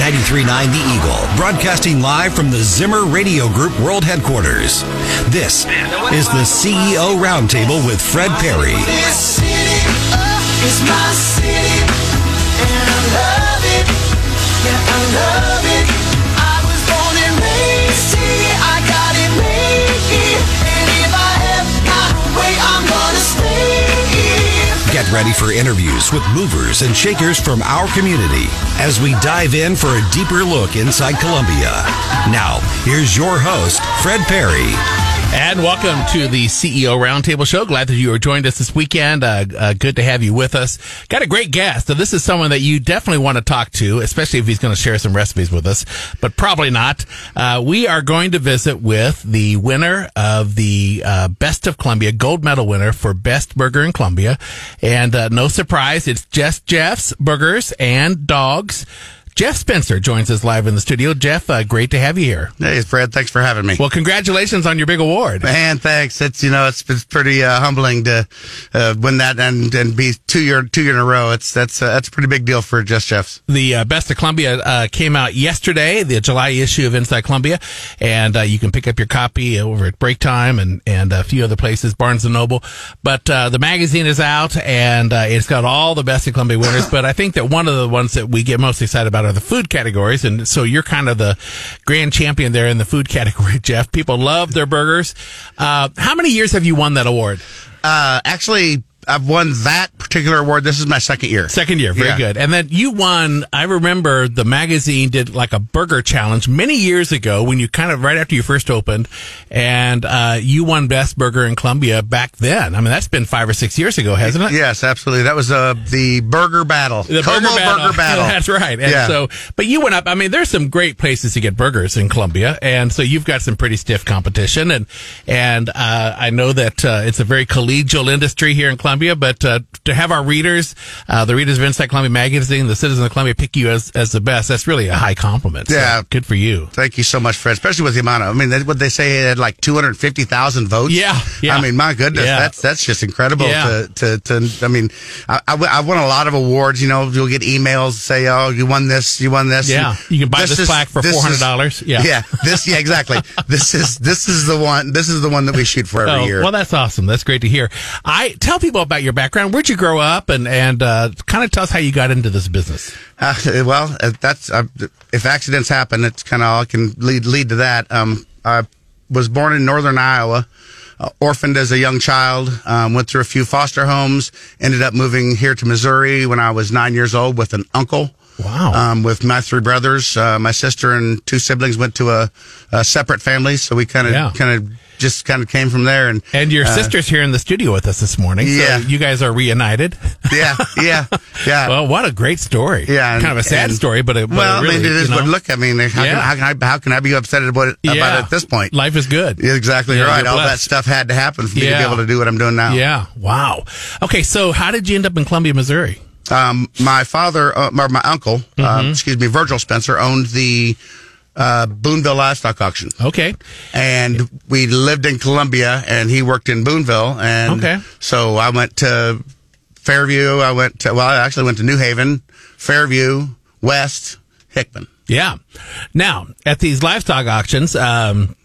93.9 The Eagle, broadcasting live from the Zimmer Radio Group World Headquarters. This is the CEO Roundtable with Fred Perry. City, ready for interviews with movers and shakers from our community as we dive in for a deeper look inside Columbia. Now, here's your host, Fred Perry. And welcome to the CEO Roundtable Show. Glad that you are joined us this weekend. Uh, uh, good to have you with us. Got a great guest. So this is someone that you definitely want to talk to, especially if he's going to share some recipes with us, but probably not. Uh, we are going to visit with the winner of the uh, Best of Columbia gold medal winner for Best Burger in Columbia. And uh, no surprise, it's just Jeff's Burgers and Dogs. Jeff Spencer joins us live in the studio. Jeff, uh, great to have you here. Hey, Fred. Thanks for having me. Well, congratulations on your big award. Man, thanks. It's you know it's, it's pretty uh, humbling to uh, win that and and be two year two year in a row. It's that's uh, that's a pretty big deal for Just Jeff's. The uh, Best of Columbia uh, came out yesterday, the July issue of Inside Columbia, and uh, you can pick up your copy over at Break Time and and a few other places, Barnes and Noble. But uh, the magazine is out, and uh, it's got all the Best of Columbia winners. but I think that one of the ones that we get most excited about are the food categories, and so you're kind of the grand champion there in the food category, Jeff. People love their burgers. Uh, how many years have you won that award? Uh, actually, I've won that particular award. This is my second year. Second year, very Yeah. good. And then you won. I remember the magazine did like a burger challenge many years ago when you kind of right after you first opened, and uh, you won best burger in Columbia back then. I mean, that's been five or six years ago, hasn't it? Yes, absolutely. That was uh, the burger battle. The Como burger battle. burger battle. That's right. And Yeah. so, but you went up. I mean, there's some great places to get burgers in Columbia, and so you've got some pretty stiff competition. And and uh, I know that uh, it's a very collegial industry here in Columbia. But uh, to have our readers, uh, the readers of Inside Columbia Magazine, the citizens of Columbia, pick you as as the best, that's really a high compliment. So, Yeah. good for you. Thank you so much, Fred. Especially with the amount of, I mean, what they say it had like two hundred fifty thousand votes. Yeah, yeah. I mean, my goodness, Yeah. that's that's just incredible. Yeah. To, to to I mean, I, I I won a lot of awards. You know, you'll get emails say, "Oh, you won this, you won this." Yeah. You can buy this is- plaque for $400. Yeah. yeah. This, yeah, exactly. this is this is the one. This is the one that we shoot for every Oh, year. well, that's awesome. That's great to hear. I tell people about your background. Where'd you grow up, and and uh, kind of tell us how you got into this business. Uh, well, uh, that's uh, if accidents happen, it's kind of all can lead lead to that. Um, I was born in northern Iowa, uh, orphaned as a young child, um, went through a few foster homes, ended up moving here to Missouri when I was nine years old with an uncle. Wow. Um, with my three brothers, uh, my sister and two siblings went to a, a separate family, so we kind of Yeah. kind of just kind of came from there. And And your uh, sister's here in the studio with us this morning. Yeah. So you guys are reunited. yeah, yeah, yeah. well, what a great story. Yeah, and- kind of a sad and- story, but, it, but well, it really, I mean, it is. you know, But look, I mean, how, Yeah. can, how can I how can I be upset about it, about it at this point? life is good. You're exactly Yeah, right. All that stuff had to happen for me to be able to do what I'm doing now. Yeah. Wow. Okay. So how did you end up in Columbia, Missouri? Um, my father, uh, or my uncle, Mm-hmm. um, excuse me, Virgil Spencer owned the uh, Boonville Livestock Auction, Okay. and we lived in Columbia, and he worked in Boonville, and Okay. so I went to Fairview. I went to well, I actually went to New Haven, Fairview, West, Hickman. Yeah. Now, at these livestock auctions, um,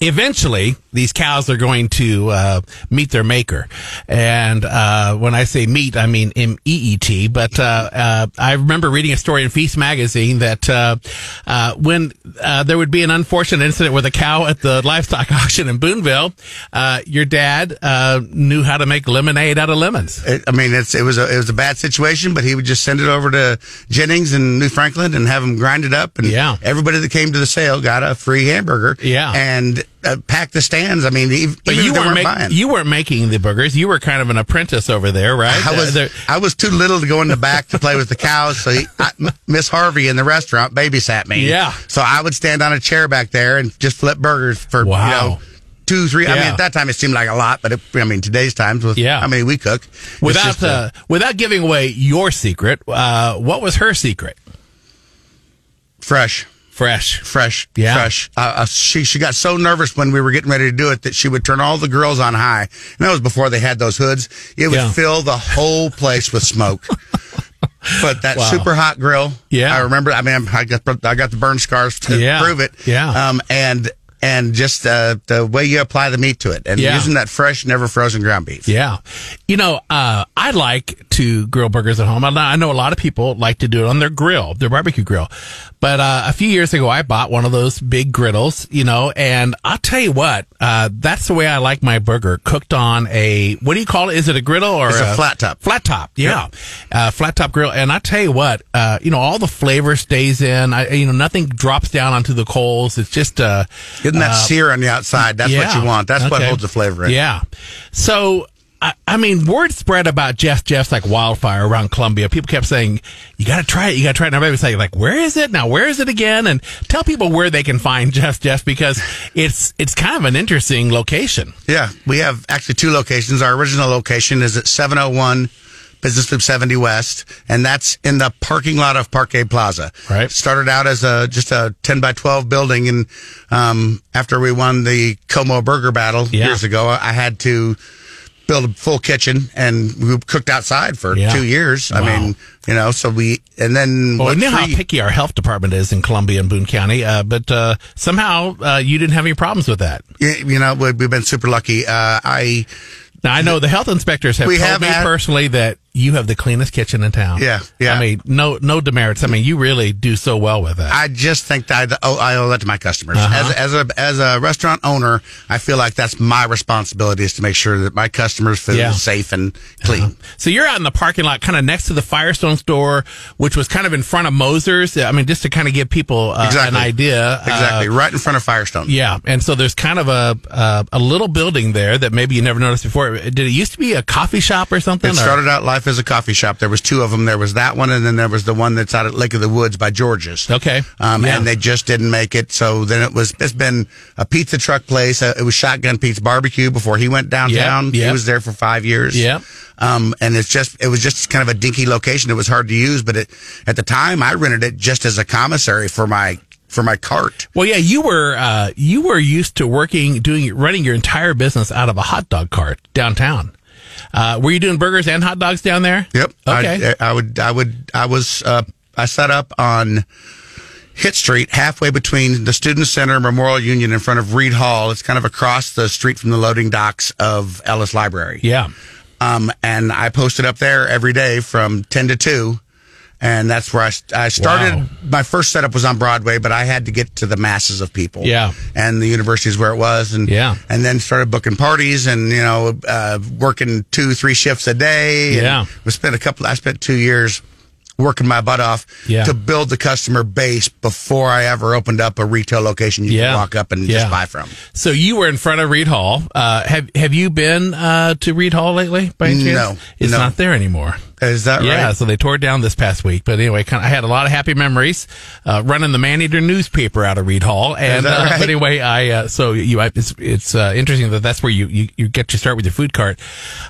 eventually these cows are going to uh, meet their maker. And uh, when I say meet, I mean M E E T. But uh, uh, I remember reading a story in Feast magazine that uh, uh, when uh, there would be an unfortunate incident with a cow at the livestock auction in Boonville, uh, your dad uh, knew how to make lemonade out of lemons. It, I mean, it's it was a it was a bad situation, but he would just send it over to Jennings in New Franklin and have them grind it up, and Yeah. everybody that came to the sale got a free hamburger. Yeah. and uh, pack the stands. I mean, even, But you weren't, make, buying. you weren't making the burgers. You were kind of an apprentice over there, right? I Uh, was there- I was too little to go in the back to play with the cows, so Miss Harvey in the restaurant babysat me. Yeah. so I would stand on a chair back there and just flip burgers for Wow. you know two three. I mean, at that time it seemed like a lot, but it, I mean today's times with Yeah. how many we cook without just, uh, uh, without giving away your secret, uh, what was her secret? fresh. Fresh. fresh, Yeah. fresh. Uh, uh, she she got so nervous when we were getting ready to do it that she would turn all the girls on high. And that was before they had those hoods. It would Yeah. fill the whole place with smoke. But that Wow. super hot grill, Yeah. I remember. I mean, I got I got the burn scars to Yeah. prove it. Yeah. Um, and and just uh, the way you apply the meat to it, and Yeah. using that fresh, never frozen ground beef. Yeah. You know, uh, I like to grill burgers at home. I I know a lot of people like to do it on their grill, their barbecue grill. But, uh, a few years ago, I bought one of those big griddles, you know, and I'll tell you what, uh, that's the way I like my burger cooked on a, what do you call it? Is it a griddle or It's a flat top. Flat top. Yeah. Uh, flat top grill. And I tell you what, uh, you know, all the flavor stays in. I, you know, nothing drops down onto the coals. It's just, uh, Getting that uh, sear on the outside, that's what you want. That's what holds the flavor in. Yeah. So, I, I mean, word spread about Just Jeff's like wildfire around Columbia. People kept saying, you got to try it. You got to try it. And everybody was saying, like, where is it? Now, where is it again? And tell people where they can find Just Jeff because it's, it's kind of an interesting location. Yeah, we have actually two locations. Our original location is at 701 Business Loop 70 West, and that's in the parking lot of Parkade Plaza. Right. Started out as a just a 10 by 12 building, and um, after we won the Como Burger Battle Yeah. years ago, I had to build a full kitchen, and we cooked outside for Yeah. two years. I mean, you know, so we and then Well, what you know how picky our health department is in Columbia and Boone County, uh, but uh, somehow uh, you didn't have any problems with that. you know we- we've been super lucky. Uh, I Now I know the health inspectors have We told have me had- personally that you have the cleanest kitchen in town. Yeah, yeah. I mean, no, no demerits. I mean, you really do so well with that. I just think that I owe, I owe that to my customers. Uh-huh. As, as a as a restaurant owner, I feel like that's my responsibility is to make sure that my customers' food Yeah. is safe and clean. So you're out in the parking lot, kind of next to the Firestone store, which was kind of in front of Moser's. I mean, just to kind of give people uh, Exactly. an idea. Exactly, Uh, right in front of Firestone. yeah, and so there's kind of a uh, a little building there that maybe you never noticed before. Did it used to be a coffee shop or something? It or- started out life as a coffee shop. There was two of them. There was that one, and then there was the one that's out at Lake of the Woods by George's. Okay. Um, Yeah. and they just didn't make it. So then it was. It's been a pizza truck place. Uh, it was Shotgun Pete's Barbecue before he went downtown. Yep, yep. He was there for five years. Yep. Um, and it's just it was just kind of a dinky location. It was hard to use, but it at the time I rented it just as a commissary for my for my cart. Well, yeah, you were uh, you were used to working, doing, running your entire business out of a hot dog cart downtown. Uh, were you doing burgers and hot dogs down there? Yep. Okay. I, I would. I would. I was. Uh, I set up on Hitt Street, halfway between the Student Center and Memorial Union, in front of Reed Hall. It's kind of across the street from the loading docks of Ellis Library. yeah. Um, and I posted up there every day from ten to two. And that's where I, I started. Wow. My first setup was on Broadway, but I had to get to the masses of people. Yeah. And the university is where it was. And, Yeah. and then started booking parties and, you know, uh, working two, three shifts a day. Yeah. We spent a couple, I spent two years working my butt off Yeah. to build the customer base before I ever opened up a retail location you Yeah. could walk up and Yeah. just buy from. So you were in front of Reed Hall. Uh, have Have you been uh, to Reed Hall lately? By any chance? No, it's no. not there anymore. Is that Yeah, right? Yeah, so they tore it down this past week. But anyway, kind of, I had a lot of happy memories uh, running the Maneater newspaper out of Reed Hall. And uh, right? but anyway, I uh, so you I, it's it's uh, interesting that that's where you, you you get to start with your food cart.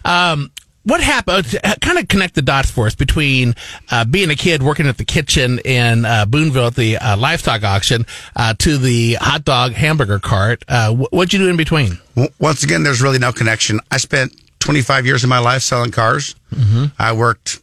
Um, what happened? Kind of connect the dots for us between uh, being a kid working at the kitchen in uh, Boonville at the uh, livestock auction uh, to the hot dog hamburger cart. Uh, wh- what'd you do in between? Once again, there's really no connection. I spent 25 years of my life selling cars. Mm-hmm. I worked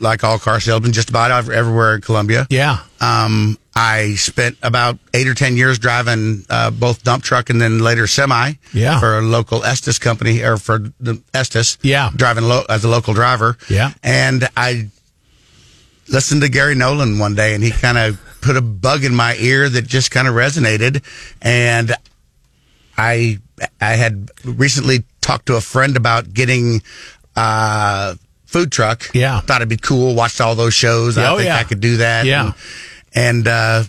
like all car salesmen just about everywhere in Columbia. Yeah. Um, I spent about eight or 10 years driving uh, both dump truck and then later semi Yeah. for a local Estes company or for the Estes. Yeah. Driving lo- as a local driver. Yeah. And I listened to Gary Nolan one day and he kind of put a bug in my ear that just kind of resonated. And I I had recently talked to a friend about getting uh food truck. Yeah. Thought it'd be cool. Watched all those shows. I Oh, think yeah. I could do that. Yeah. And, and uh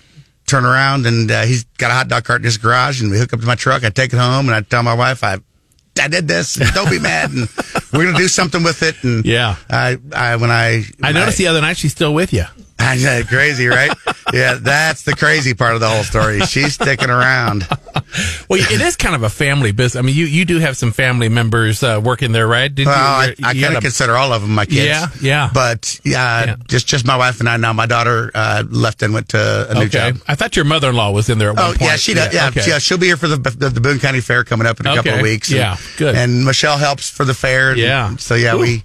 turn around and uh, he's got a hot dog cart in his garage and we hook up to my truck. I take it home and I tell my wife I I did this. Don't be mad. And we're gonna do something with it. And Yeah. I, I when I I noticed the other night she's still with you. I crazy, right? yeah, that's the crazy part of the whole story. She's sticking around. Well, it is kind of a family business. I mean, you, you do have some family members uh, working there, right? Did Well, I, you, I you kind of consider all of them my kids. Yeah, yeah. But yeah, Yeah. just just my wife and I now. My daughter uh, left and went to a new Okay, job. I thought your mother-in-law was in there. At one Oh point. Oh, yeah, she does. Yeah, okay. yeah, she'll be here for the, the the Boone County Fair coming up in a couple of weeks. Yeah, good. And Michelle helps for the fair. and Yeah. So yeah, Cool. we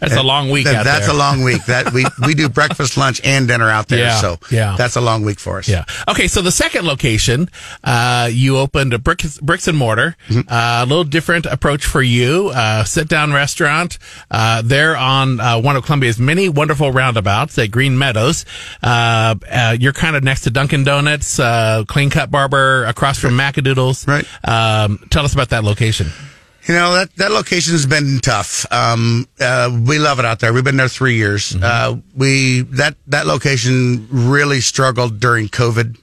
That's a long week That- that's there. a long week. That we we do breakfast, lunch, and dinner out there. Yeah, So yeah. that's a long week for us. Yeah. Okay. So the second location, uh, you opened a bricks, bricks and mortar, Mm-hmm. uh, a little different approach for you, uh, sit down restaurant, uh, there on, uh, one of Columbia's many wonderful roundabouts at Green Meadows. Uh, uh, you're kind of next to Dunkin' Donuts, uh, Clean Cut Barber across from Macadoodles. Right. Um, tell us about that location. You know that that location has been tough. Um, uh, we love it out there. We've been there three years. Uh, we that that location really struggled during COVID.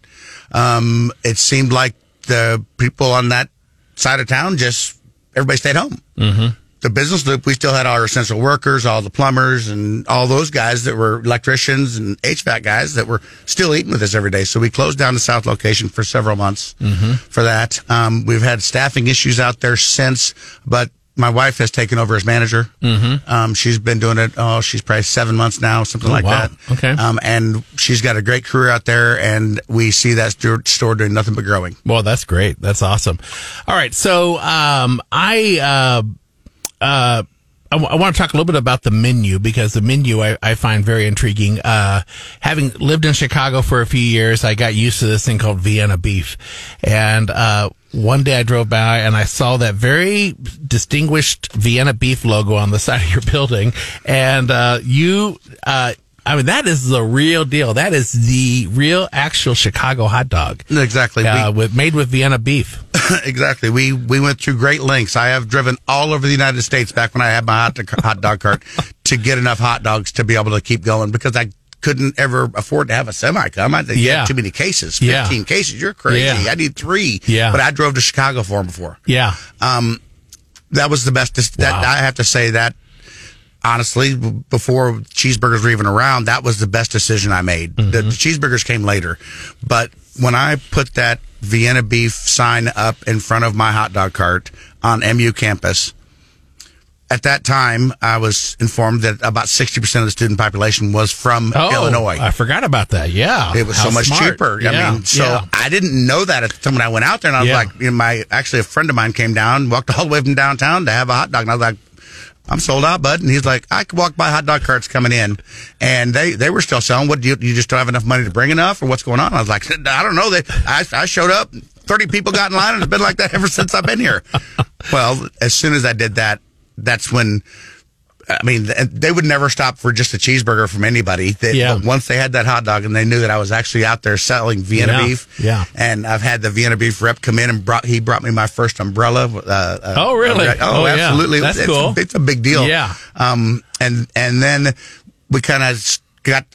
Um, it seemed like the people on that side of town just everybody stayed home. Mm-hmm. The business loop, we still had our essential workers, all the plumbers, and all those guys that were electricians and HVAC guys that were still eating with us every day. So we closed down the south location for several months for that. Um, we've had staffing issues out there since, but my wife has taken over as manager. Mm-hmm. Um, she's been doing it. Oh, she's probably seven months now, something Oh, like wow. that. Okay. Um, and she's got a great career out there, and we see that store, store doing nothing but growing. Well, that's great. That's awesome. All right. So, um, I, uh, uh, I, w- I want to talk a little bit about the menu because the menu I, I find very intriguing. Uh, having lived in Chicago for a few years, I got used to this thing called Vienna beef. And, uh, one day I drove by and I saw that very distinguished Vienna beef logo on the side of your building. And, uh, you, uh, I mean, that is the real deal. That is the real actual Chicago hot dog. Exactly. We- Uh, with made with Vienna beef. exactly. We we went through great lengths. I have driven all over the United States back when I had my hot, dog- hot dog cart to get enough hot dogs to be able to keep going because I couldn't ever afford to have a semi come. I think Yeah. too many cases. Yeah. Fifteen cases. You're crazy. Yeah. I need three. Yeah. But I drove to Chicago for them before. Yeah. Um, That was the best. That Wow. I have to say that honestly, before cheeseburgers were even around, that was the best decision I made. The, the mm-hmm. cheeseburgers came later, but when I put that Vienna beef sign up in front of my hot dog cart on MU campus, at that time, I was informed that about 60% of the student population was from Oh, Illinois. I forgot about that. Yeah. It was How so much smart. cheaper. Yeah. I mean, so yeah. I didn't know that at the time when I went out there, and I was Yeah. like, you know, my actually a friend of mine came down, walked all the way from downtown to have a hot dog, and I was like. I'm sold out, bud. And he's like, I could walk by hot dog carts coming in, and they, they were still selling. What do you, you just don't have enough money to bring enough, or what's going on? I was like, I don't know. They, I, I showed up, thirty people got in line, and it's been like that ever since I've been here. Well, as soon as I did that, that's when I mean, they would never stop for just a cheeseburger from anybody. They, Yeah. once they had that hot dog and they knew that I was actually out there selling Vienna Yeah. beef, Yeah. and I've had the Vienna beef rep come in and brought he brought me my first umbrella. Uh, uh, Oh, really? uh, Oh, oh, yeah. absolutely. That's it's, cool. It's a big deal. Yeah. Um, and and then we kind of got.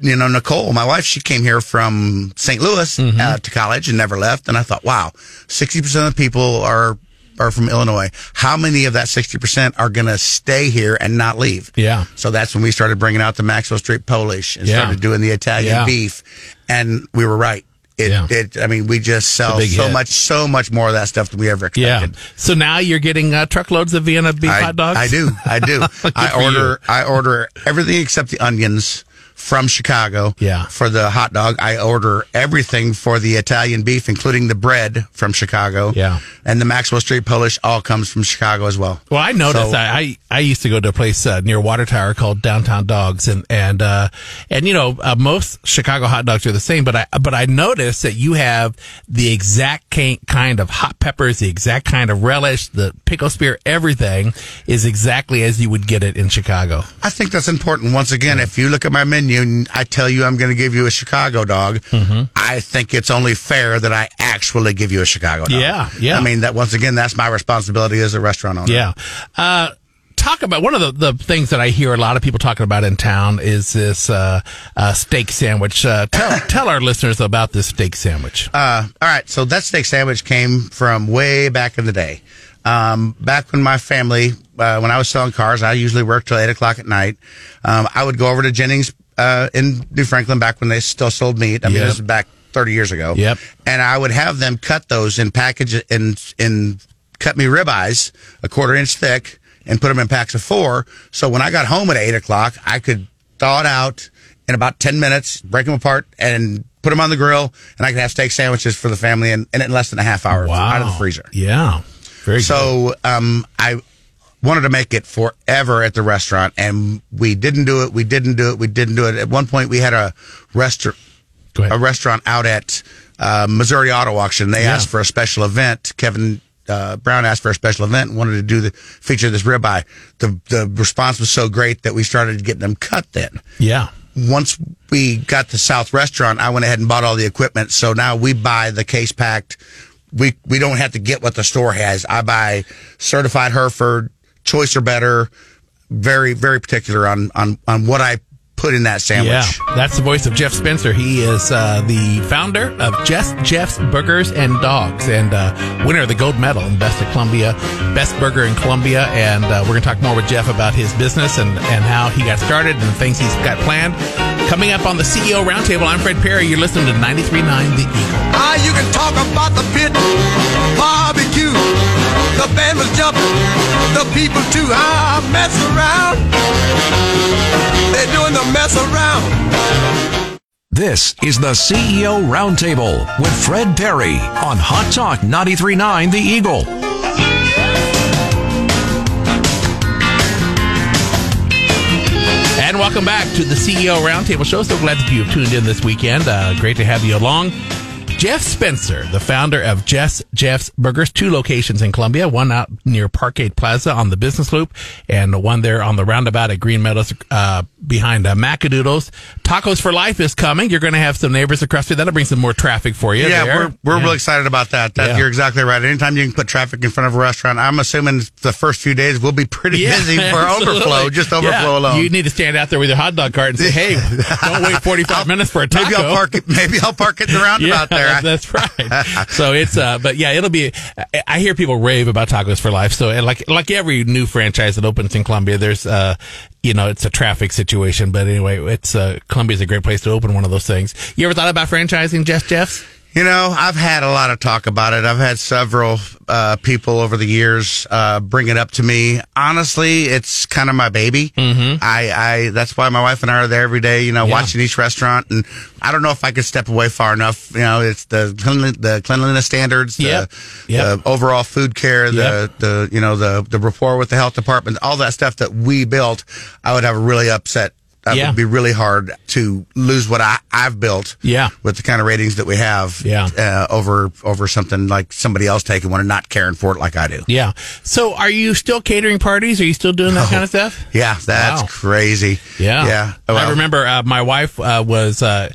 You know, Nicole, my wife, she came here from St. Louis Mm-hmm. uh, to college and never left. And I thought, wow, 60% of the people are are from Illinois. How many of that 60% are going to stay here and not leave? Yeah. So that's when we started bringing out the Maxwell Street Polish and Yeah. started doing the Italian Yeah. beef. And we were right. It, Yeah. it, I mean, we just sell so hit. much, so much more of that stuff than we ever expected. Yeah. So now you're getting uh, truckloads of Vienna beef I, hot dogs. I do. I do. I for you. order, I order everything except the onions from Chicago. Yeah. For the hot dog, I order everything for the Italian beef, including the bread from Chicago. Yeah. And the Maxwell Street Polish all comes from Chicago as well. Well, I noticed So- that. I, I used to go to a place uh, near Water Tower called Downtown Dogs, and and uh, and you know uh, most Chicago hot dogs are the same, but I but I noticed that you have the exact ki- kind of hot peppers, the exact kind of relish, the pickle spear, everything is exactly as you would get it in Chicago. I think that's important. Once again, if you look at my menu and I tell you I'm going to give you a Chicago dog, Mm-hmm. I think it's only fair that I actually give you a Chicago dog. Yeah, yeah. I mean, that once again, that's my responsibility as a restaurant owner. Yeah. Uh, talk about one of the, the things that I hear a lot of people talking about in town is this uh, uh, steak sandwich. Uh, tell tell our listeners about this steak sandwich. Uh, all right. So that steak sandwich came from way back in the day. Um, back when my family, uh, when I was selling cars, I usually worked till eight o'clock at night. Um, I would go over to Jennings, uh, in New Franklin back when they still sold meat. I mean, Yep. this is back 30 years ago. Yep. And I would have them cut those in package in, in cut me ribeyes, a quarter inch thick and put them in packs of four. So when I got home at eight o'clock, I could thaw it out in about 10 minutes, break them apart and put them on the grill and I could have steak sandwiches for the family in, in less than a half hour out of the freezer. Yeah. Very good. So, um, I, wanted to make it forever at the restaurant, and we didn't do it. We didn't do it. We didn't do it. At one point, we had a restaurant a restaurant out at uh, Missouri Auto Auction. They Yeah. asked for a special event. Kevin uh, Brown asked for a special event and wanted to do the feature this ribeye. The the response was so great that we started getting them cut. Then yeah. once we got the South Restaurant, I went ahead and bought all the equipment. So now we buy the case packed. We we don't have to get what the store has. I buy certified Hereford, choice or better. Very very particular on on on what I put in that sandwich. Yeah, that's the voice of Jeff Spencer. He is uh, the founder of Just Jeff's Burgers and Dogs and uh, winner of the gold medal in Best of Columbia, Best Burger in Columbia. And uh, we're going to talk more with Jeff about his business and, and how he got started and the things he's got planned. Coming up on the CEO Roundtable, I'm Fred Perry. You're listening to 93.9 The Eagle. Ah, you can talk about the pit barbecue. The band was jumping, the people too. Ah, mess around. They're doing the mess around. This is the CEO Roundtable with Fred Perry on Hot Talk 939 The Eagle. And welcome back to the CEO Roundtable Show. So glad that you've tuned in this weekend. Uh, great to have you along. Jeff Spencer, the founder of Just Jeff's Burgers, two locations in Columbia, one out near Parkade Plaza on the Business Loop, and one there on the roundabout at Green Meadows uh, behind uh, Macadoodles. Tacos for Life is coming. You're going to have some neighbors across there. That'll bring some more traffic for you. Yeah, there. we're we're Yeah. really excited about that. that Yeah. You're exactly right. Anytime you can put traffic in front of a restaurant, I'm assuming the first few days we'll be pretty Yeah, busy for absolutely. overflow, just overflow alone. You need to stand out there with your hot dog cart and say, "Hey, don't wait 45 minutes for a taco." Maybe I'll park it. Maybe I'll park it in the roundabout there. That's right. so it's uh, but yeah, it'll be. I- hear people rave about Tacos for Life. So and like like every new franchise that opens in Columbia, there's uh, you know, it's a traffic situation. But anyway, it's uh, Columbia's a great place to open one of those things. You ever thought about franchising, Just Jeff's? You know, I've had a lot of talk about it. I've had several uh, people over the years uh, bring it up to me. Honestly, it's kind of my baby. Mm-hmm. I, I that's why my wife and I are there every day. You know, Yeah. watching each restaurant, and I don't know if I could step away far enough. You know, it's the the cleanliness standards, the, Yep. Yep. the overall food care, the Yep. the you know the the rapport with the health department, all that stuff that we built. I would have a really upset. That Yeah. would be really hard to lose what I, I've built Yeah. with the kind of ratings that we have Yeah. uh, over over something like somebody else taking one and not caring for it like I do. Yeah. So are you still catering parties? Are you still doing that kind of stuff? Yeah, that's Wow. crazy. Yeah. yeah. I remember uh, my wife uh, was uh,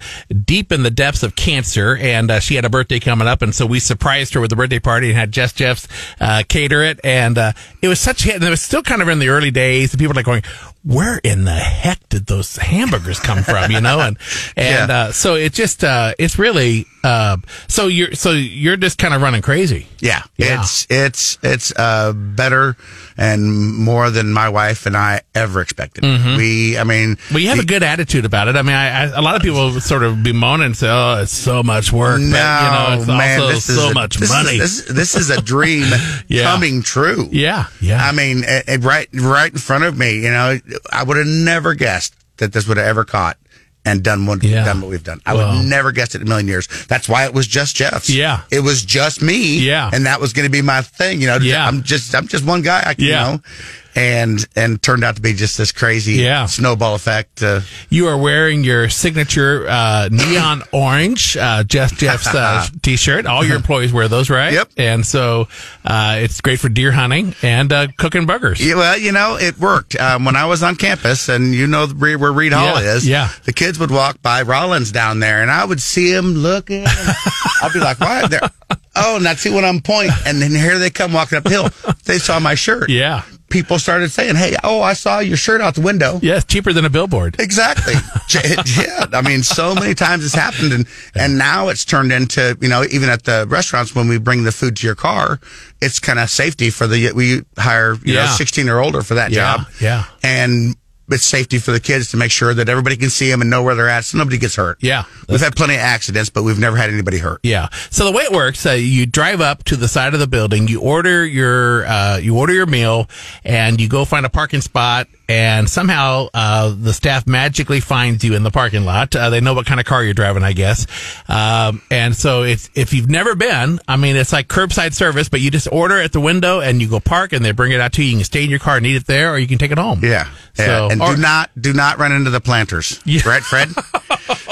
deep in the depths of cancer and uh, she had a birthday coming up. And so we surprised her with a birthday party and had Just Jeff's uh, cater it. And uh, it was such hit. And it was still kind of in the early days. And people were like going, where in the heck did those hamburgers come from? You know? And, and Yeah. uh, so it just, uh, it's really, uh, so you're, so you're just kind of running crazy. Yeah, Yeah. it's it's it's uh, better and more than my wife and I ever expected. We, I mean, Well, you have a good attitude about it. I mean, I, I, a lot of people sort of bemoan and say, "Oh, it's so much work." no, but, you know, it's man, this so is a- much this money. Is, this, this is a dream Yeah. coming true. yeah, yeah. I mean, it, it right right in front of me. You know, I would have never guessed that this would have ever caught and done what Yeah. done what we've done. I would never guessed it in a million years. That's why it was just Jeff's. Yeah. it was just me. Yeah. and that was going to be my thing. You know, Yeah. I'm just I'm just one guy. I Yeah. you know, and and turned out to be just this crazy Yeah. snowball effect. Uh, you are wearing your signature uh, neon orange uh, Just Jeff's uh, t-shirt. All your employees wear those, right? Yep. And so uh, it's great for deer hunting and uh, cooking burgers. Yeah, well, you know, it worked. Um, when I was on campus, and you know where Reed Hall Yeah, is, yeah. the kids would walk by Rollins down there, and I would see him looking. I'd be like, "Why?" They're, oh, and I'd see when I'm pointing, and then here they come walking up the hill. They saw my shirt. Yeah. People started saying, "Hey, oh, I saw your shirt out the window." Yes, cheaper than a billboard. Exactly. Yeah. I mean, so many times it's happened, and and now it's turned into you know even at the restaurants when we bring the food to your car, it's kind of safety for the we hire you know sixteen or older for that Yeah, job. yeah. and it's safety for the kids to make sure that everybody can see them and know where they're at, so nobody gets hurt. Yeah. we've had plenty of accidents, but we've never had anybody hurt. Yeah. So the way it works, uh, you drive up to the side of the building, you order your uh, you order your meal, and you go find a parking spot, and somehow uh, the staff magically finds you in the parking lot. Uh, they know what kind of car you're driving, I guess. Um, and so it's, if you've never been, I mean, it's like curbside service, but you just order at the window and you go park and they bring it out to you. You can stay in your car and eat it there, or you can take it home. Yeah. So, yeah. And or- do not do not run into the planters. Yeah. Right, Fred?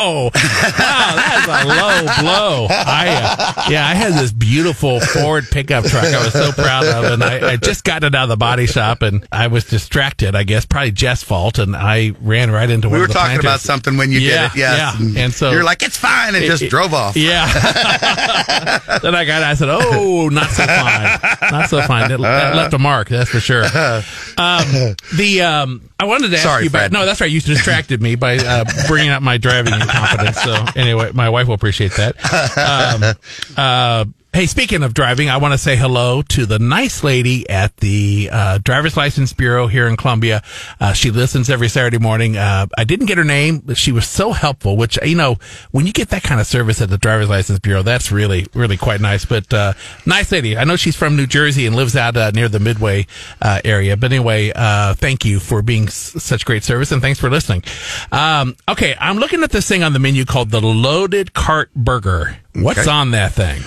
Oh, wow, that's a low blow. I, uh, yeah, I had this beautiful Ford pickup truck I was so proud of, and I, I just got it out of the body shop, and I was distracted, I guess, probably Jeff's fault, and I ran right into one we were talking planters. about something when you Yeah, did it. Yes. yeah. And so- you're like, it's fine, and just it- drove off. Yeah. then I got, I said, oh, not so fine. Not so fine. It, that left a mark, that's for sure. Um, the, um, I wanted to ask Sorry, you about, Fred. no, that's right. You distracted me by uh, bringing up my driving incompetence. So anyway, my wife will appreciate that. Um, uh, Hey, speaking of driving, I want to say hello to the nice lady at the uh, Driver's License Bureau here in Columbia. Uh, she listens every Saturday morning. Uh, I didn't get her name, but she was so helpful. Which you know, when you get that kind of service at the Driver's License Bureau, that's really, really quite nice. But uh, nice lady. I know she's from New Jersey and lives out uh, near the Midway uh, area. But anyway, uh, thank you for being s- such great service and thanks for listening. Um, okay, I'm looking at this thing on the menu called the Loaded Cart Burger. What's Okay. on that thing?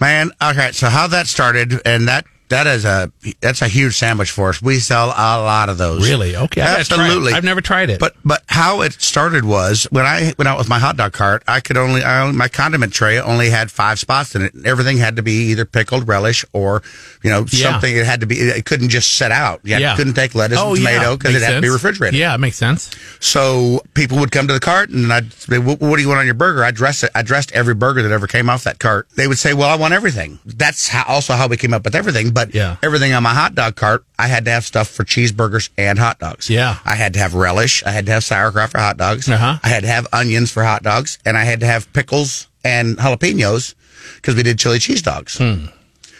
Man, okay, so how that started, and that that is a that's a huge sandwich for us. We sell a lot of those. Really? Okay. I gotta try it. absolutely. I've never tried it. But but how it started was when I went out with my hot dog cart, I could only I only, my condiment tray only had five spots in it. Everything had to be either pickled relish or you know Yeah. something. It had to be. It couldn't just set out. You Yeah. couldn't take lettuce oh, and tomato because it Makes had to be refrigerated. Yeah, it makes sense. So people would come to the cart and I'd say, "What what do you want on your burger?" I dress it. I dressed every burger that ever came off that cart. They would say, "Well, I want everything." That's how, also how we came up with everything. But Yeah. everything on my hot dog cart, I had to have stuff for cheeseburgers and hot dogs. Yeah. I had to have relish. I had to have sauerkraut for hot dogs. Uh-huh. I had to have onions for hot dogs, and I had to have pickles and jalapenos because we did chili cheese dogs. Hmm.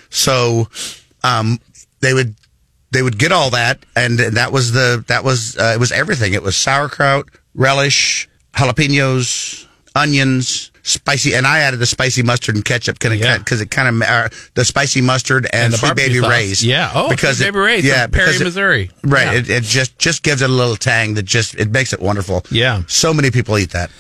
So, um, they would they would get all that, and that was the that was uh, it was everything. It was sauerkraut, relish, jalapenos, onions, spicy, and I added the spicy mustard and ketchup because Yeah. it, it kind of uh, the spicy mustard and, And the sweet baby sauce. rays. Yeah. Oh, because Sweet it- Baby Ray's yeah, from Perry, Missouri. Right. Yeah. It, it just just gives it a little tang that just it makes it wonderful. Yeah. So many people eat that.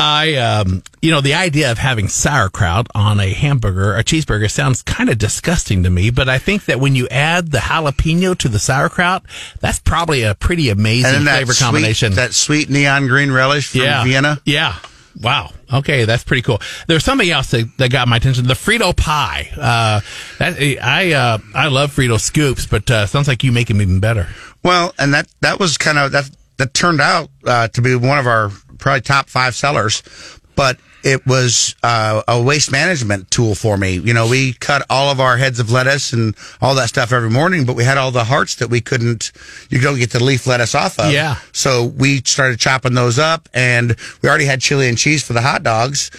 I, um, you know, the idea of having sauerkraut on a hamburger, a cheeseburger sounds kind of disgusting to me, but I think that when you add the jalapeno to the sauerkraut, that's probably a pretty amazing And then that flavor sweet, combination. that sweet neon green relish from yeah. Vienna. Yeah. Wow. Okay, that's pretty cool. There's something else that, that got my attention. The Frito pie. Uh, that I uh, I love Frito scoops, but uh, sounds like you make them even better. Well, and that that was kind of that that turned out uh, to be one of our probably top five sellers, but it was uh, a waste management tool for me. You know, we cut all of our heads of lettuce and all that stuff every morning, but we had all the hearts that we couldn't. You don't get the leaf lettuce off of. Yeah. So we started chopping those up, and we already had chili and cheese for the hot dogs.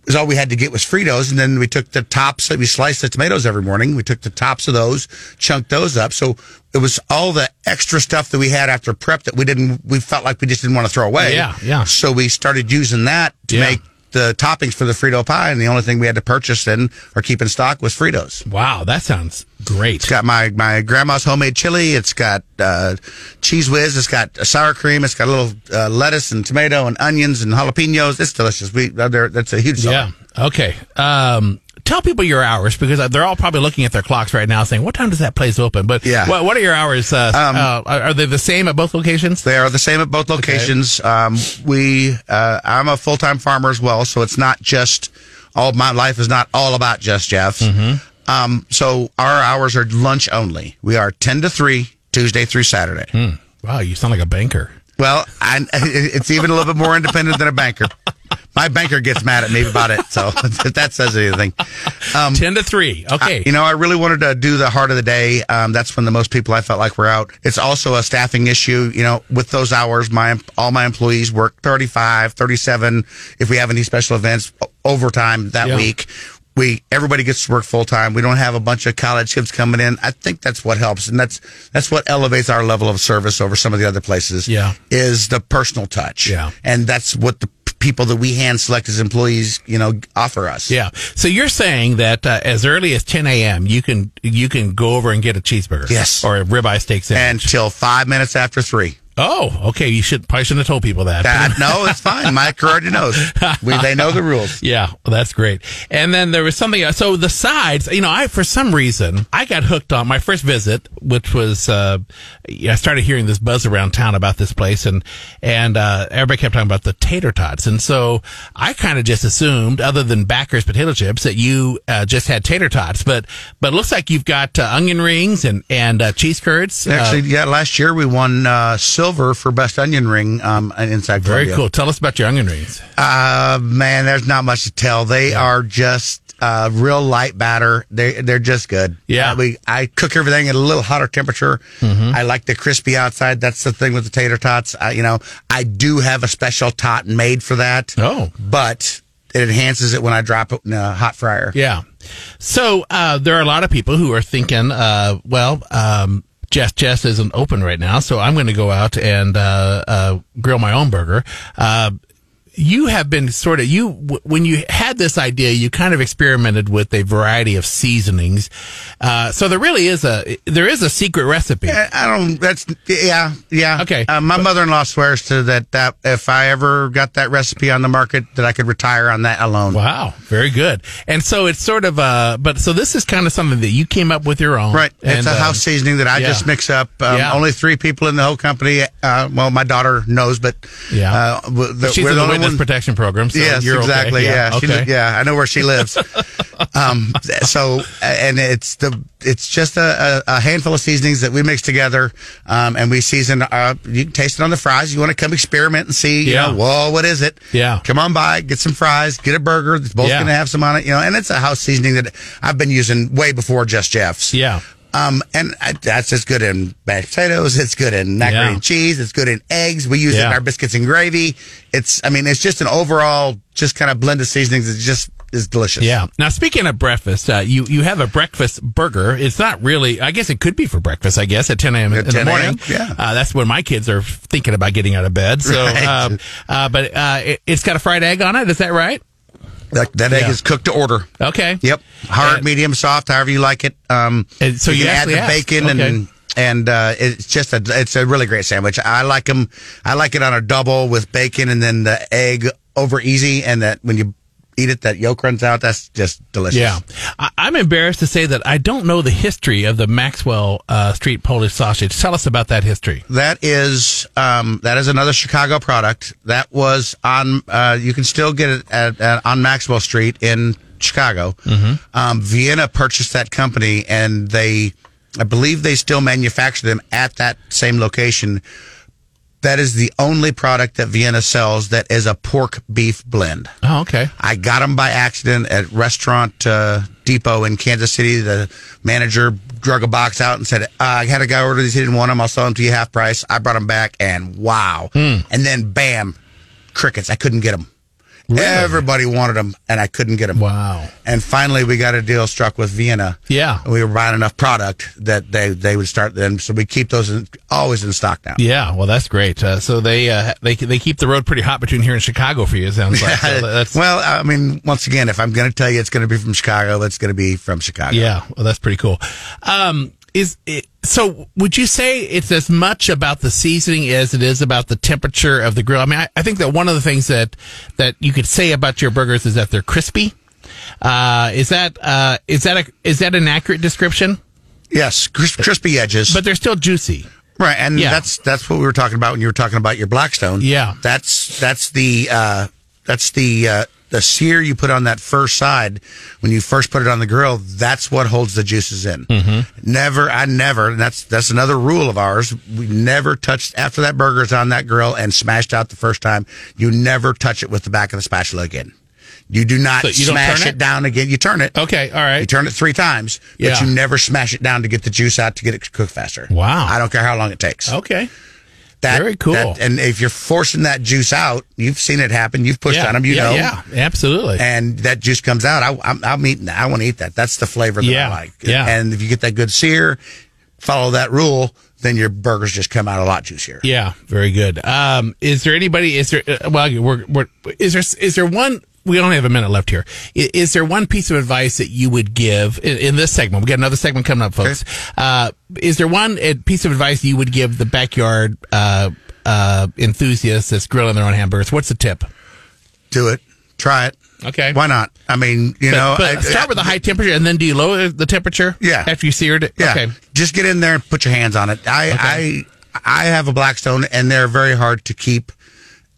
Because all we had to get was Fritos, and then we took the tops. We sliced the tomatoes every morning. We took the tops of those, chunked those up. So it was all the extra stuff that we had after prep that we didn't. We felt like we just didn't want to throw away. Yeah, yeah. So we started using that to Yeah. make the toppings for the Frito pie, and the only thing we had to purchase and or keep in stock was Fritos. Wow, that sounds great. It's got my, my grandma's homemade chili. It's got uh, Cheez Whiz. It's got sour cream. It's got a little uh, lettuce and tomato and onions and jalapenos. It's delicious. We uh, that's a huge. Yeah. Okay. Um, tell people your hours because they're all probably looking at their clocks right now, saying, "What time does that place open?" But Yeah. what, what are your hours? Uh, uh, are they the same at both locations? They are the same at both locations. Um, we, uh, I'm a full time farmer as well, so it's not just all my life is not all about just Jeff's. Um, so our hours are lunch only. We are ten to three Tuesday through Saturday. Wow, you sound like a banker. Well, I, it's even a little bit more independent than a banker. My banker gets mad at me about it, so if that says anything. Um, Ten to three. Okay. you know, I really wanted to do the heart of the day. Um, that's when the most people I felt like were out. It's also a staffing issue. You know, with those hours, my all my employees work 35, 37. If we have any special events, overtime that Yeah. week. We everybody gets to work full time. We don't have a bunch of college kids coming in. I think that's what helps, and that's that's what elevates our level of service over some of the other places. Yeah. is the personal touch. Yeah. and that's what the people that we hand select as employees, you know, offer us. yeah. So you're saying that uh, as early as 10 a.m. you can you can go over and get a cheeseburger, Yes. or a ribeye steak sandwich. until five minutes after three. Oh, okay. You should probably shouldn't have told people that. That, no, it's fine. Mike already knows. We, they know the rules. Yeah, well, that's great. And then there was something. else. So the sides, you know, I for some reason I got hooked on my first visit, which was uh, I started hearing this buzz around town about this place, and and uh, everybody kept talking about the tater tots, and so I kind of just assumed, other than Backer's potato chips, that you uh, just had tater tots, but but it looks like you've got uh, onion rings and and uh, cheese curds. Uh, Actually, yeah, last year we won uh, silver for best onion ring um, inside very Columbia. cool. Tell us about your onion rings. Uh, man, there's not much to tell. They are just uh, real light batter. They they're just good. Yeah. Uh, we I cook everything at a little hotter temperature. Mm-hmm. I like the crispy outside. That's the thing with the tater tots. I, you know, I do have a special tot made for that. Oh. but it enhances it when I drop it in a hot fryer. Yeah. So uh, there are a lot of people who are thinking, uh, well, um, Just Jeff's isn't open right now, so I'm going to go out and uh, uh, grill my own burger. Uh, you have been sort of you when you had this idea, you kind of experimented with a variety of seasonings. Uh, so there really is a there is a secret recipe. I don't. That's yeah, yeah. Okay. Uh, my mother-in-law swears to that. That if I ever got that recipe on the market, that I could retire on that alone. Wow, very good. And so it's sort of uh, but so this is kind of something that you came up with your own, Right. And, it's a um, house seasoning that I yeah. just mix up. Um, Yeah. Only three people in the whole company. Uh, well, my daughter knows, but Yeah. uh, the, She's we're the the only witness protection program. So yes, you're okay. exactly. Yeah, okay. li- yeah. I know where she lives. um, so, and it's the it's just a, a, handful of seasonings that we mix together, um, and we season. Uh, you can taste it on the fries. You want to come experiment and see? You Yeah. know, whoa, what is it? Yeah. Come on by, get some fries, get a burger. It's both Yeah. going to have some on it. You know, and it's a house seasoning that I've been using way before Just Jeff's. Yeah. Um, and I, that's just good in mashed potatoes. It's good in macaroni Yeah. and cheese. It's good in eggs. We use it in our biscuits and gravy. It's, I mean, it's just an overall, just kind of blend of seasonings. It just is delicious. Yeah. Now, speaking of breakfast, uh, you you have a breakfast burger. It's not really. I guess it could be for breakfast. I guess at 10 a.m. in the morning. yeah. Uh, that's when my kids are thinking about getting out of bed. So, Right. um, uh, but uh, it, it's got a fried egg on it. Is that right? That, that egg Yeah. is cooked to order. Okay. Yep. Hard, And- medium, soft, however you like it. Um, And so you can add the asked. bacon Okay. and, and, uh, it's just a, it's a really great sandwich. I like them. I like it on a double with bacon and then the egg over easy. And that when you eat it, that yolk runs out. That's just delicious. Yeah, I, I'm embarrassed to say that I don't know the history of the Maxwell uh, Street Polish sausage. Tell us about that history. That is um, that is another Chicago product. That was on. Uh, you can still get it at, at, on Maxwell Street in Chicago. Um, Vienna purchased that company, and they, I believe, they still manufacture them at that same location. That is the only product that Vienna sells that is a pork beef blend. Oh, okay. I got them by accident at Restaurant uh, Depot in Kansas City. The manager drug a box out and said, uh, "I had a guy order these. He didn't want them. I'll sell them to you half price." I brought them back, and wow! Hmm. And then bam, crickets. I couldn't get them. Everybody wanted them, and I couldn't get them. Wow. And finally, we got a deal struck with Vienna. Yeah. we were buying enough product that they they would start them. So we keep those in, always in stock now. Yeah, well, that's great. Uh, so they uh, they they keep the road pretty hot between here and Chicago for you. It sounds like. So that's well, I mean, once again, if I'm going to tell you it's going to be from Chicago, it's going to be from Chicago. yeah. Well, that's pretty cool. Um, is it, so? Would you say it's as much about the seasoning as it is about the temperature of the grill? I mean, I, I think that one of the things that that you could say about your burgers is that they're crispy. Uh, is that uh, is that a, is that an accurate description? Yes, cris- crispy edges. But they're still juicy. right, and Yeah. that's that's what we were talking about when you were talking about your Blackstone. Yeah. that's that's the uh, that's the uh, the sear you put on that first side when you first put it on the grill. That's what holds the juices in. Mm-hmm. Never, I never. And that's that's another rule of ours. We never touched after that burger's on that grill and smashed out the first time. You never touch it with the back of the spatula again. You do not So you smash it? it? down again. You turn it. Okay, all right. You turn it three times, but Yeah. you never smash it down to get the juice out to get it cooked faster. Wow. I don't care how long it takes. Okay. That, very cool. that- and if you're forcing that juice out, you've seen it happen. You've pushed Yeah. on them, you yeah, know. Yeah. Absolutely. And that juice comes out. I, I'm, I'm eating that. I want to eat that. That's the flavor that Yeah. I like. Yeah. And if you get that good sear, follow that rule, then your burgers just come out a lot juicier. Yeah, very good. Um, is there anybody? Is there? Uh, well, we're, we're, is there? Is there one we only have a minute left here. Is, Is, there one piece of advice that you would give in, in this segment? We got another segment coming up, folks. Uh, is there one uh, piece of advice you would give the backyard uh, uh, enthusiast that's grilling their own hamburgers? What's the tip? Do it. Try it. Okay. Why not? I mean, you But, know, but I- start with a high temperature, and then do you lower the temperature? Yeah. After you seared it. Yeah. Okay. Just get in there and put your hands on it. I I I have a Blackstone and they're very hard to keep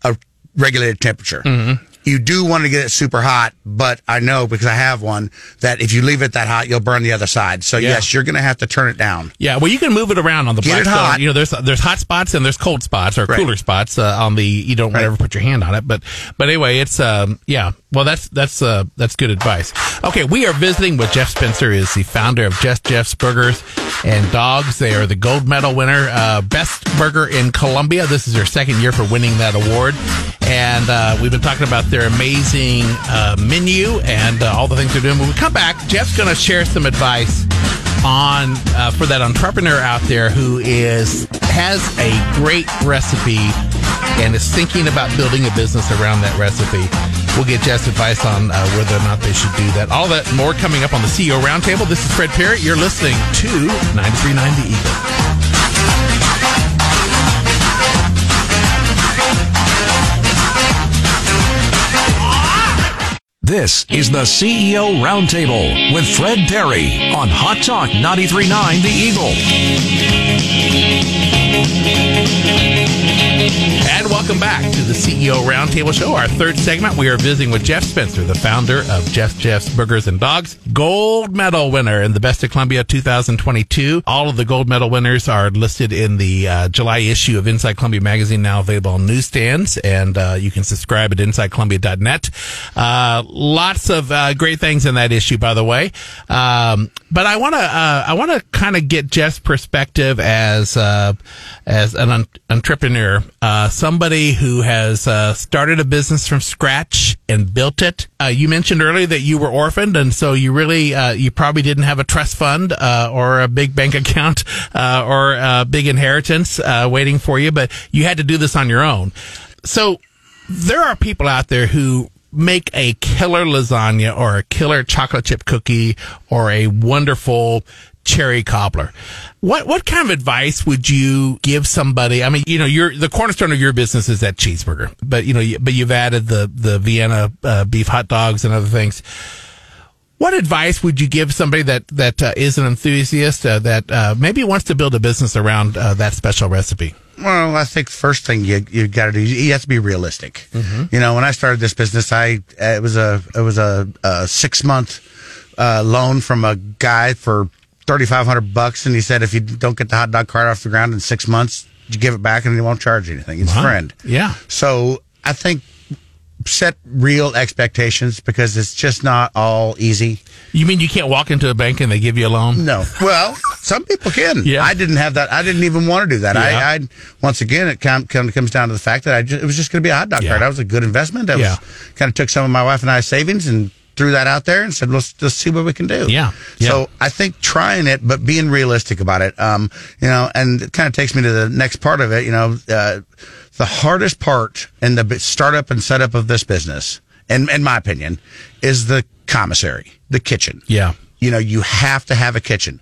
a regulated temperature. Mm-hmm. You do want to get it super hot, but I know because I have one that if you leave it that hot, you'll burn the other side. So Yeah. yes, you're going to have to turn it down. Yeah, well, you can move it around on the Get it hot. You know, there's there's hot spots and there's cold spots or Right. cooler spots uh, on the. You don't Right. ever put your hand on it, but but anyway, it's um yeah. Well, that's that's uh that's good advice. Okay, we are visiting with Jeff Spencer, is the founder of Just Jeff's Burgers and Dogs. They are the gold medal winner, uh, best burger in Columbia. This is their second year for winning that award, and uh, we've been talking about their amazing uh, menu and uh, all the things they're doing. When we come back, Jeff's going to share some advice on uh, for that entrepreneur out there who is has a great recipe and is thinking about building a business around that recipe. We'll get Jeff's advice on uh, whether or not they should do that. All that more coming up on the CEO Roundtable. This is Fred Perry. You're listening to 939 The Eagle. This is the CEO Roundtable with Fred Perry on Hot Talk 939 The Eagle. Welcome back to the CEO Roundtable Show, our third segment. We are visiting with Jeff Spencer, the founder of Just Jeff's Burgers and Dogs, gold medal winner in the Best of Columbia 2022. All of the gold medal winners are listed in the uh, July issue of Inside Columbia magazine, now available on newsstands, and uh, you can subscribe at InsideColumbia.net. Uh, lots of uh, great things in that issue, by the way. Um, but I want to uh, I want to kind of get Jeff's perspective as uh, as an entrepreneur, uh, somebody who has uh, started a business from scratch and built it. Uh, you mentioned earlier that you were orphaned, and so you really uh, you probably didn't have a trust fund uh, or a big bank account uh, or a big inheritance uh, waiting for you, but you had to do this on your own. So there are people out there who make a killer lasagna or a killer chocolate chip cookie or a wonderful cherry cobbler. What what kind of advice would you give somebody? I mean, you know, you're the cornerstone of your business is that cheeseburger, but you know, you, but you've added the the Vienna uh, beef hot dogs and other things. What advice would you give somebody that that uh, is an enthusiast uh, that uh, maybe wants to build a business around uh, that special recipe? Well, I think the first thing you you got to do you have to be realistic. You know, when I started this business, I it was a it was a, a six month uh, loan from a guy for thirty five hundred bucks, and he said if you don't get the hot dog cart off the ground in six months, you give it back and he won't charge you anything. He's a friend. Yeah. So I think set real expectations because it's just not all easy. You mean you can't walk into a bank and they give you a loan? No. Well, some people can. Yeah. I didn't have that. I didn't even want to do that. Yeah. I, I once again, it com, com, comes down to the fact that I ju- it was just going to be a hot dog Yeah. cart. That was a good investment. I Yeah. was kind of took some of my wife and I's savings and threw that out there and said, let's let's see what we can do. Yeah. Yeah. So I think trying it, but being realistic about it. Um, you know, and it kind of takes me to the next part of it. You know, uh, the hardest part in the startup and setup of this business, in in my opinion, is the commissary, the kitchen Yeah. you know, you have to have a kitchen.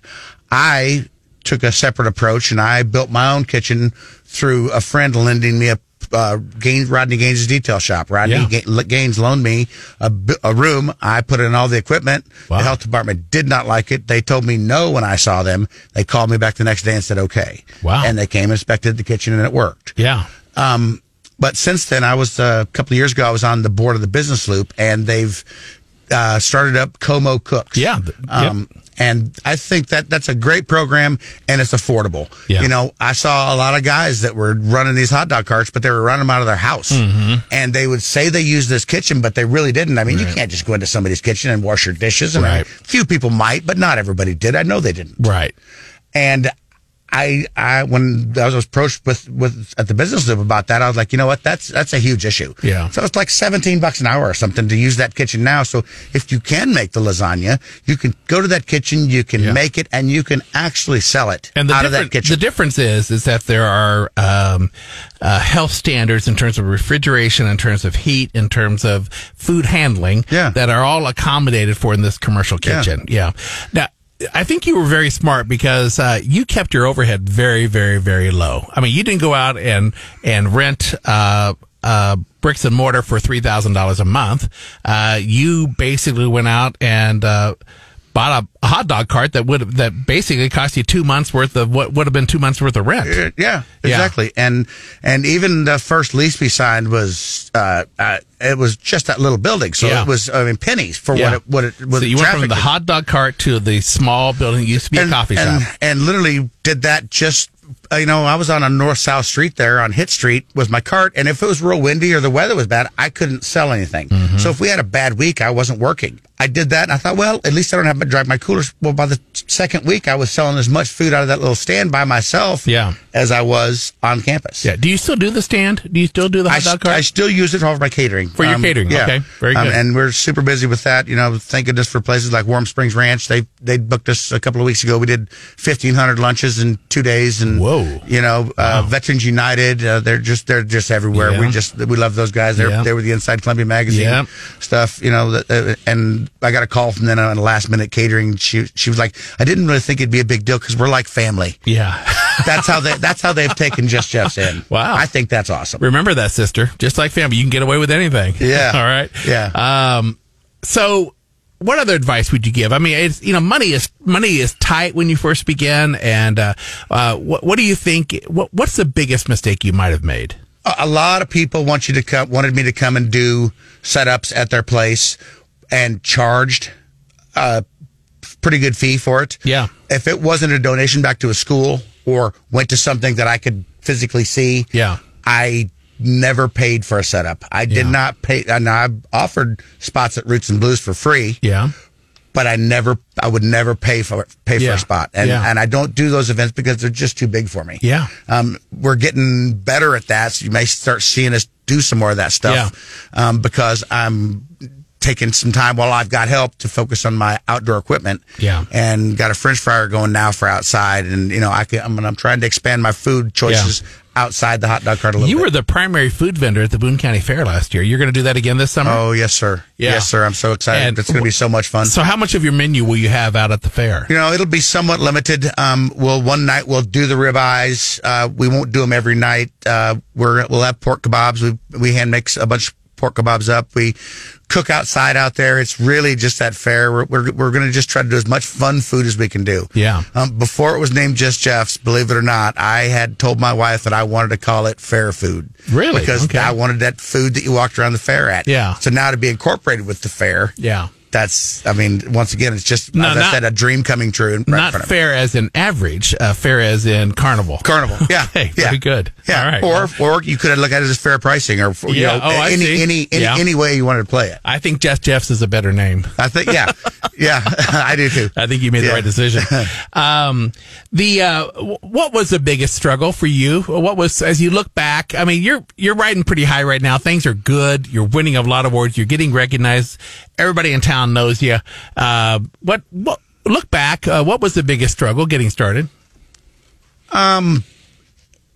I took a separate approach and I built my own kitchen through a friend lending me a uh, Gaines, Rodney Gaines' detail shop. Rodney Yeah. Gaines loaned me a, a room. I put in all the equipment. Wow. The health department did not like it. They told me no when I saw them. They called me back the next day and said okay. Wow. And they came, inspected the kitchen, and it worked. Yeah. Um, but since then, I was uh, a couple of years ago. I was on the board of the Business Loop, and they've uh, started up Como Cooks. Yeah, Um, and I think that that's a great program, and it's affordable. Yeah. You know, I saw a lot of guys that were running these hot dog carts, but they were running them out of their house, Mm-hmm. and they would say they used this kitchen, but they really didn't. I mean, you can't just go into somebody's kitchen and wash your dishes. And Right. few people might, but not everybody did. I know they didn't Right. and I, I, when I was approached with, with at the business loop about that, I was like, you know what? That's, that's a huge issue. Yeah. So it's like 17 bucks an hour or something to use that kitchen now. So if you can make the lasagna, you can go to that kitchen, you can Yeah. make it and you can actually sell it And the, out of that kitchen. the difference is is that there are um, uh, health standards in terms of refrigeration, in terms of heat, in terms of food handling Yeah. that are all accommodated for in this commercial Yeah. kitchen. Yeah. Now, I think you were very smart because uh, you kept your overhead very, very, very low. I mean, you didn't go out and and rent. Uh, uh, bricks and mortar for three thousand dollars a month. Uh, you basically went out and uh, bought a, hot dog cart that would that basically cost you two months worth of what would have been two months worth of rent. Yeah, Yeah. exactly. And and even the first lease we signed was uh, uh, it was just that little building, so Yeah. it was I mean pennies for Yeah. what it what it what so you went from the hot dog cart to the small building. It used to be a coffee and, shop. and literally did that just uh, you know I was on a north south street there on Hitt Street with my cart, and if it was real windy or the weather was bad, I couldn't sell anything. Mm-hmm. So if we had a bad week, I wasn't working. I did that, and I thought, well, at least I don't have to drive my coolers. Well, by the second week, I was selling as much food out of that little stand by myself, Yeah. as I was on campus. Yeah. Do you still do the stand? Do you still do the I, hot dog cart? I still use it for my catering. For your catering, okay. Very Um, good. and we're super busy with that. You know, thank goodness for places like Warm Springs Ranch. They they booked us a couple of weeks ago. We did fifteen hundred lunches in two days. And Whoa. you know, uh, Veterans United. Uh, they're just they're just everywhere. Yeah. We just we love those guys. They're Yeah. they were the Inside Columbia magazine Yeah. stuff. You know, uh, and I got a call from them on the last minute catering. She she was like, I didn't really think it'd be a big deal because we're like family. yeah. That's how they that's how they've taken Just Jeff's in. Wow. I think that's awesome. Remember that, sister. Just like family, you can get away with anything. Yeah. All right. Yeah. Um. So, what other advice would you give? I mean, it's you know, money is money is tight when you first begin, and uh, uh, what what do you think? What what's the biggest mistake you might have made? a a lot of people want you to come wanted me to come and do setups at their place and charged a pretty good fee for it Yeah. if it wasn't a donation back to a school or went to something that i could physically see Yeah. i never paid for a setup i did Yeah. not pay and i offered spots at roots and blues for free Yeah. but I never, I would never pay for pay for a spot, and Yeah. and I don't do those events because they're just too big for me. Yeah. um, we're getting better at that, so you may start seeing us do some more of that stuff. um, because I'm taking some time while I've got help to focus on my outdoor equipment. Yeah. and got a French fryer going now for outside, and you know I can, I'm, I'm trying to expand my food choices outside the hot dog cart a little You bit. were the primary food vendor at the Boone County Fair last year. You're going to do that again this summer. Oh yes, sir. Yeah. Yes, sir. I'm so excited. And it's going to be so much fun. So, how much of your menu will you have out at the fair? You know, it'll be somewhat limited. Um, we'll one night we'll do the ribeyes. Uh, we won't do them every night. Uh, we're we'll have pork kebabs. We we hand mix a bunch of pork kebabs up. We cook outside out there. It's really just that fair. We're we're, we're going to just try to do as much fun food as we can do. Yeah. Um, before it was named Just Jeff's, believe it or not, I had told my wife that I wanted to call it fair food. Really? Because Okay. I wanted that food that you walked around the fair at. Yeah. So now to be incorporated with the fair. Yeah. That's, I mean, once again, it's just, No, as I said, a dream coming true. Right Not front of me. fair as in average, uh, fair as in carnival. Carnival. Yeah. Okay, yeah. very good. Yeah. All right. Or or you could look at it as fair pricing or you Yeah. know Oh, I any, any any Yeah. any way you wanted to play it. I think Just Jeff's is a better name. I think yeah. yeah, I do too. I think you made the right decision. Um, the uh, what was the biggest struggle for you? What was as you look back? I mean, you're you're riding pretty high right now. Things are good. You're winning a lot of awards. You're getting recognized. Everybody in town knows you. Uh, what what look back? Uh, what was the biggest struggle getting started? Um,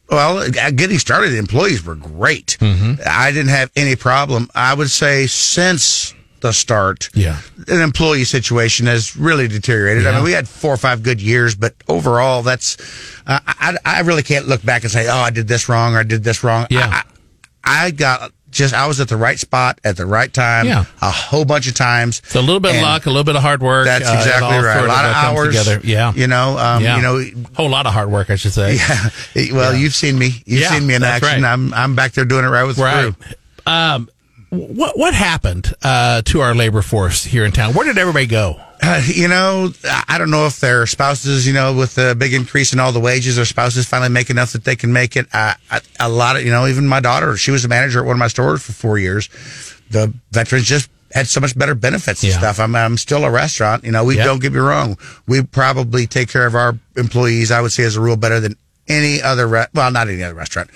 well, getting started, the employees were great. Mm-hmm. I didn't have any problem. I would say since the start, Yeah. an employee situation has really deteriorated. I mean, we had four or five good years, but overall, that's uh, I, I really can't look back and say, oh, I did this wrong or I did this wrong. Yeah. I, I got just I was at the right spot at the right time, Yeah. a whole bunch of times. So a little bit of luck, a little bit of hard work. That's uh, exactly all right. sort A lot uh, of hours together. Yeah. you know, um, yeah. you know, whole lot of hard work, I should say. yeah. Well, you've seen me. You've Yeah, seen me in action. right. I'm I'm back there doing it right with the Right. crew. Um, what what happened uh, to our labor force here in town? Where did everybody go? Uh, you know, I don't know if their spouses, you know, with the big increase in all the wages, their spouses finally make enough that they can make it. Uh, I, a lot of, you know, even my daughter, she was a manager at one of my stores for four years. The veterans just had so much better benefits and Yeah. stuff. I'm, I'm still a restaurant. You know, we Yeah. don't get me wrong. We probably take care of our employees, I would say, as a rule, better than any other, re- well, not any other restaurant.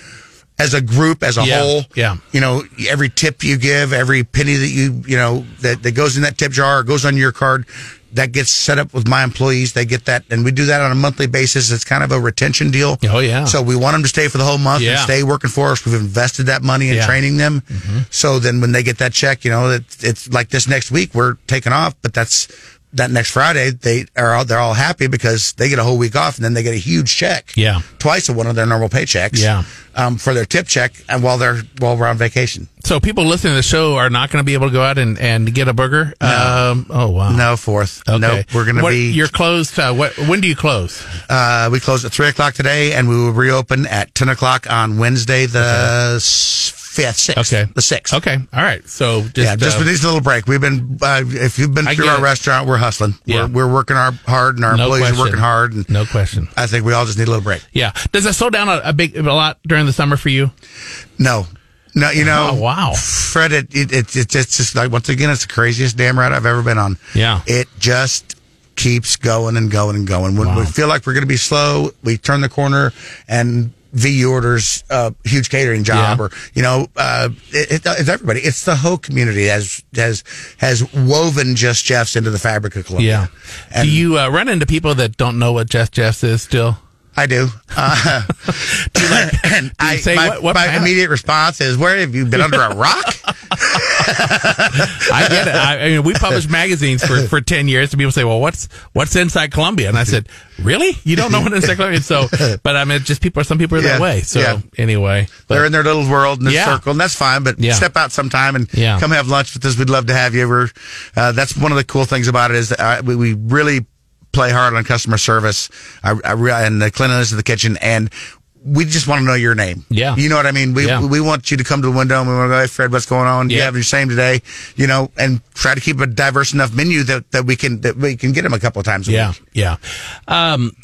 As a group, as a Yeah. whole, Yeah. you know, every tip you give, every penny that you, you know, that, that goes in that tip jar or goes on your card, that gets set up with my employees. They get that, and we do that on a monthly basis. It's kind of a retention deal. Oh, yeah. So we want them to stay for the whole month and stay working for us. We've invested that money in Yeah. Mm-hmm. training them. So then when they get that check, you know, it's, it's like this next week we're taking off, but that's that next Friday they are all, they're all happy because they get a whole week off and then they get a huge check. Yeah. Twice of one of their normal paychecks. Yeah. Um, for their tip check and while they're while we're on vacation. So people listening to the show are not going to be able to go out and, and get a burger. Um, oh wow. No fourth. Okay. Nope. We're gonna be You're closed. Uh, what? When do you close? uh we close at three o'clock today and we will reopen at ten o'clock on Wednesday the fifth, sixth. Okay. The sixth. Okay. All right. So just, yeah, just uh, this little break. We've been, uh, if you've been I through our it. restaurant, we're hustling. Yeah. We're, we're working our hard and our no employees question. are working hard. And no question. I think we all just need a little break. Yeah. Does it slow down a, a big a lot during the summer for you? No, no, you know, Oh, wow. Fred, it, it, it, it's it's just like, once again, it's the craziest damn ride I've ever been on. Yeah. It just keeps going and going and going. When Wow. we feel like we're going to be slow, we turn the corner and V orders a huge catering job Yeah. or, you know, uh, it, it, it's everybody. It's the whole community has, has, has woven Just Jeffs into the fabric of Columbia. Yeah. And do you uh, run into people that don't know what Just Jeffs is still? I do. Uh, and I, say, my, what- what my immediate response is, where have you been under a rock? I get it. I, I mean, we published magazines for, for ten years, and people say, "Well, what's what's inside Columbia?" And I said, "Really? You don't know what inside Columbia?" So, but I mean, just people. Some people are that Yeah, way. So yeah. anyway, but- They're in their little world in this Yeah. circle, and that's fine. But step out sometime and come have lunch with us. We'd love to have you. We're, uh, that's one of the cool things about it is that uh, we, we really play hard on customer service I, I, and the cleanliness of the kitchen, and we just want to know your name. Yeah. you know what I mean. We Yeah. we want you to come to the window and we want to go, hey Fred, what's going on? You Yeah. have your same today, you know, and try to keep a diverse enough menu that, that we can that we can get them a couple of times a yeah, week. yeah. Um,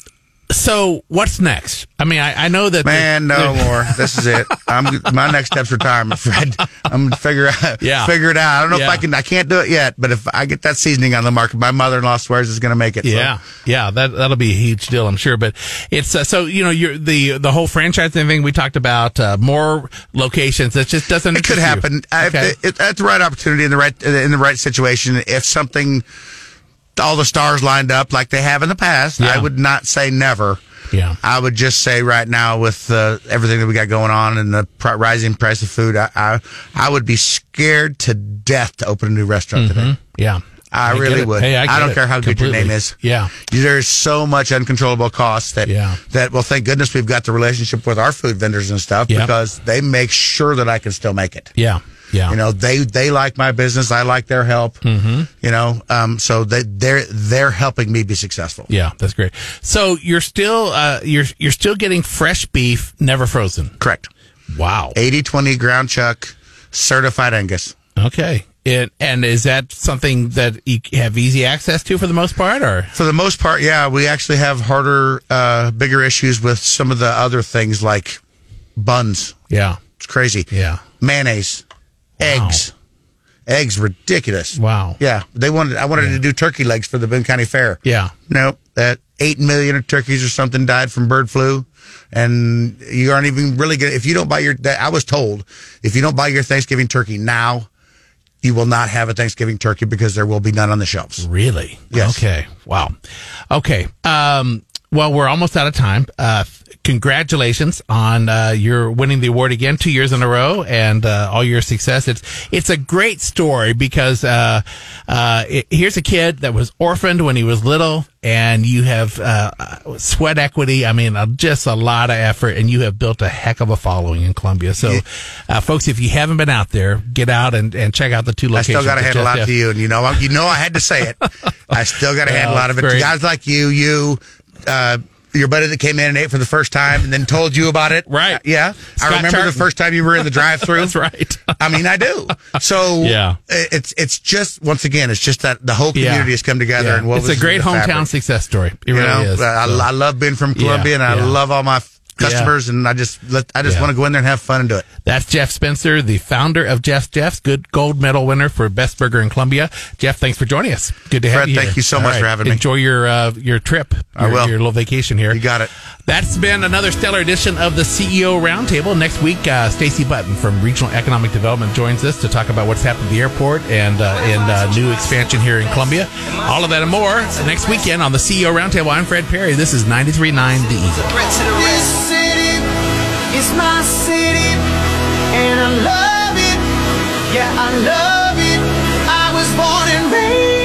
so what's next? I mean, I, I know that Man, no more. This is it. I'm my next step's retirement, Fred. I'm gonna figure out, Yeah. figure it out. I don't know Yeah. if I can. I can't do it yet, but if I get that seasoning on the market, my mother-in-law swears it's gonna make it. so. Yeah, yeah, that that'll be a huge deal, I'm sure. But it's uh, so you know, you're the the whole franchising thing we talked about, uh, more locations. It just doesn't. it could happen I- Okay. if- at the right opportunity in the right in the right situation. If something, all the stars lined up like they have in the past, Yeah. I would not say never. Yeah. I would just say right now with uh, everything that we got going on and the pr- rising price of food, I, I I would be scared to death to open a new restaurant today. yeah, I, get really would. Hey, I, get don't care how good your name is. Yeah, There's so much uncontrollable costs that Yeah. that well, thank goodness we've got the relationship with our food vendors and stuff Yeah. because they make sure that I can still make it. yeah, yeah. You know, they they like my business. I like their help. Mm-hmm. You know, um, so they they're they're helping me be successful. Yeah, that's great. So you're still uh, you're you're still getting fresh beef, never frozen. Correct. Wow. 80-20 ground chuck, certified Angus. Okay. It, and is that something that you have easy access to for the most part, or For the most part, yeah, we actually have harder, uh, bigger issues with some of the other things like buns. yeah, It's crazy. yeah, mayonnaise, eggs, eggs, ridiculous. Wow. Yeah, they wanted. I wanted to do turkey legs for the Boone County Fair. yeah, Nope. That eight million turkeys or something died from bird flu, and you aren't even really good. If you don't buy your, that- I was told, if you don't buy your Thanksgiving turkey now, you will not have a Thanksgiving turkey because there will be none on the shelves. really. Yes. Okay. Wow. Okay. Um. Well, we're almost out of time. Uh, congratulations on uh, your winning the award again, two years in a row, and uh, all your success. It's it's a great story because uh, uh, it, here's a kid that was orphaned when he was little, and you have uh, sweat equity. I mean, uh, just a lot of effort, and you have built a heck of a following in Columbia. So, uh, folks, if you haven't been out there, get out and, and check out the two locations. I still got to hand a lot Jeff- to you, and you know, you know, I had to say it. I still got to hand a lot of it to guys like you, you, uh, your buddy that came in and ate for the first time and then told you about it. Right. Yeah. Scott I remember Tartan. the first time you were in the drive-through. That's right. I mean, I do. So Yeah. it's it's just once again, it's just that the whole Yeah. community has come together Yeah. and what it's a great hometown success story. It You really know, is. I, So- I love being from Columbia, and I yeah. love all my customers, and I just let, I just Yeah. want to go in there and have fun and do it. That's Jeff Spencer, the founder of Just Jeff's, good gold medal winner for Best Burger in Columbia. Jeff, thanks for joining us. Good to have you. thank here. you so All much for having me. Enjoy your uh, your trip. I your, will. Your little vacation here. You got it. That's been another stellar edition of the CEO Roundtable. Next week, uh, Stacey Button from Regional Economic Development joins us to talk about what's happened at the airport and uh, and uh, new expansion here in Columbia. All of that and more next weekend on the CEO Roundtable. I'm Fred Perry. This is 93.9 The Eagle. Is my city, and I love it. Yeah, I love it. I was born and raised.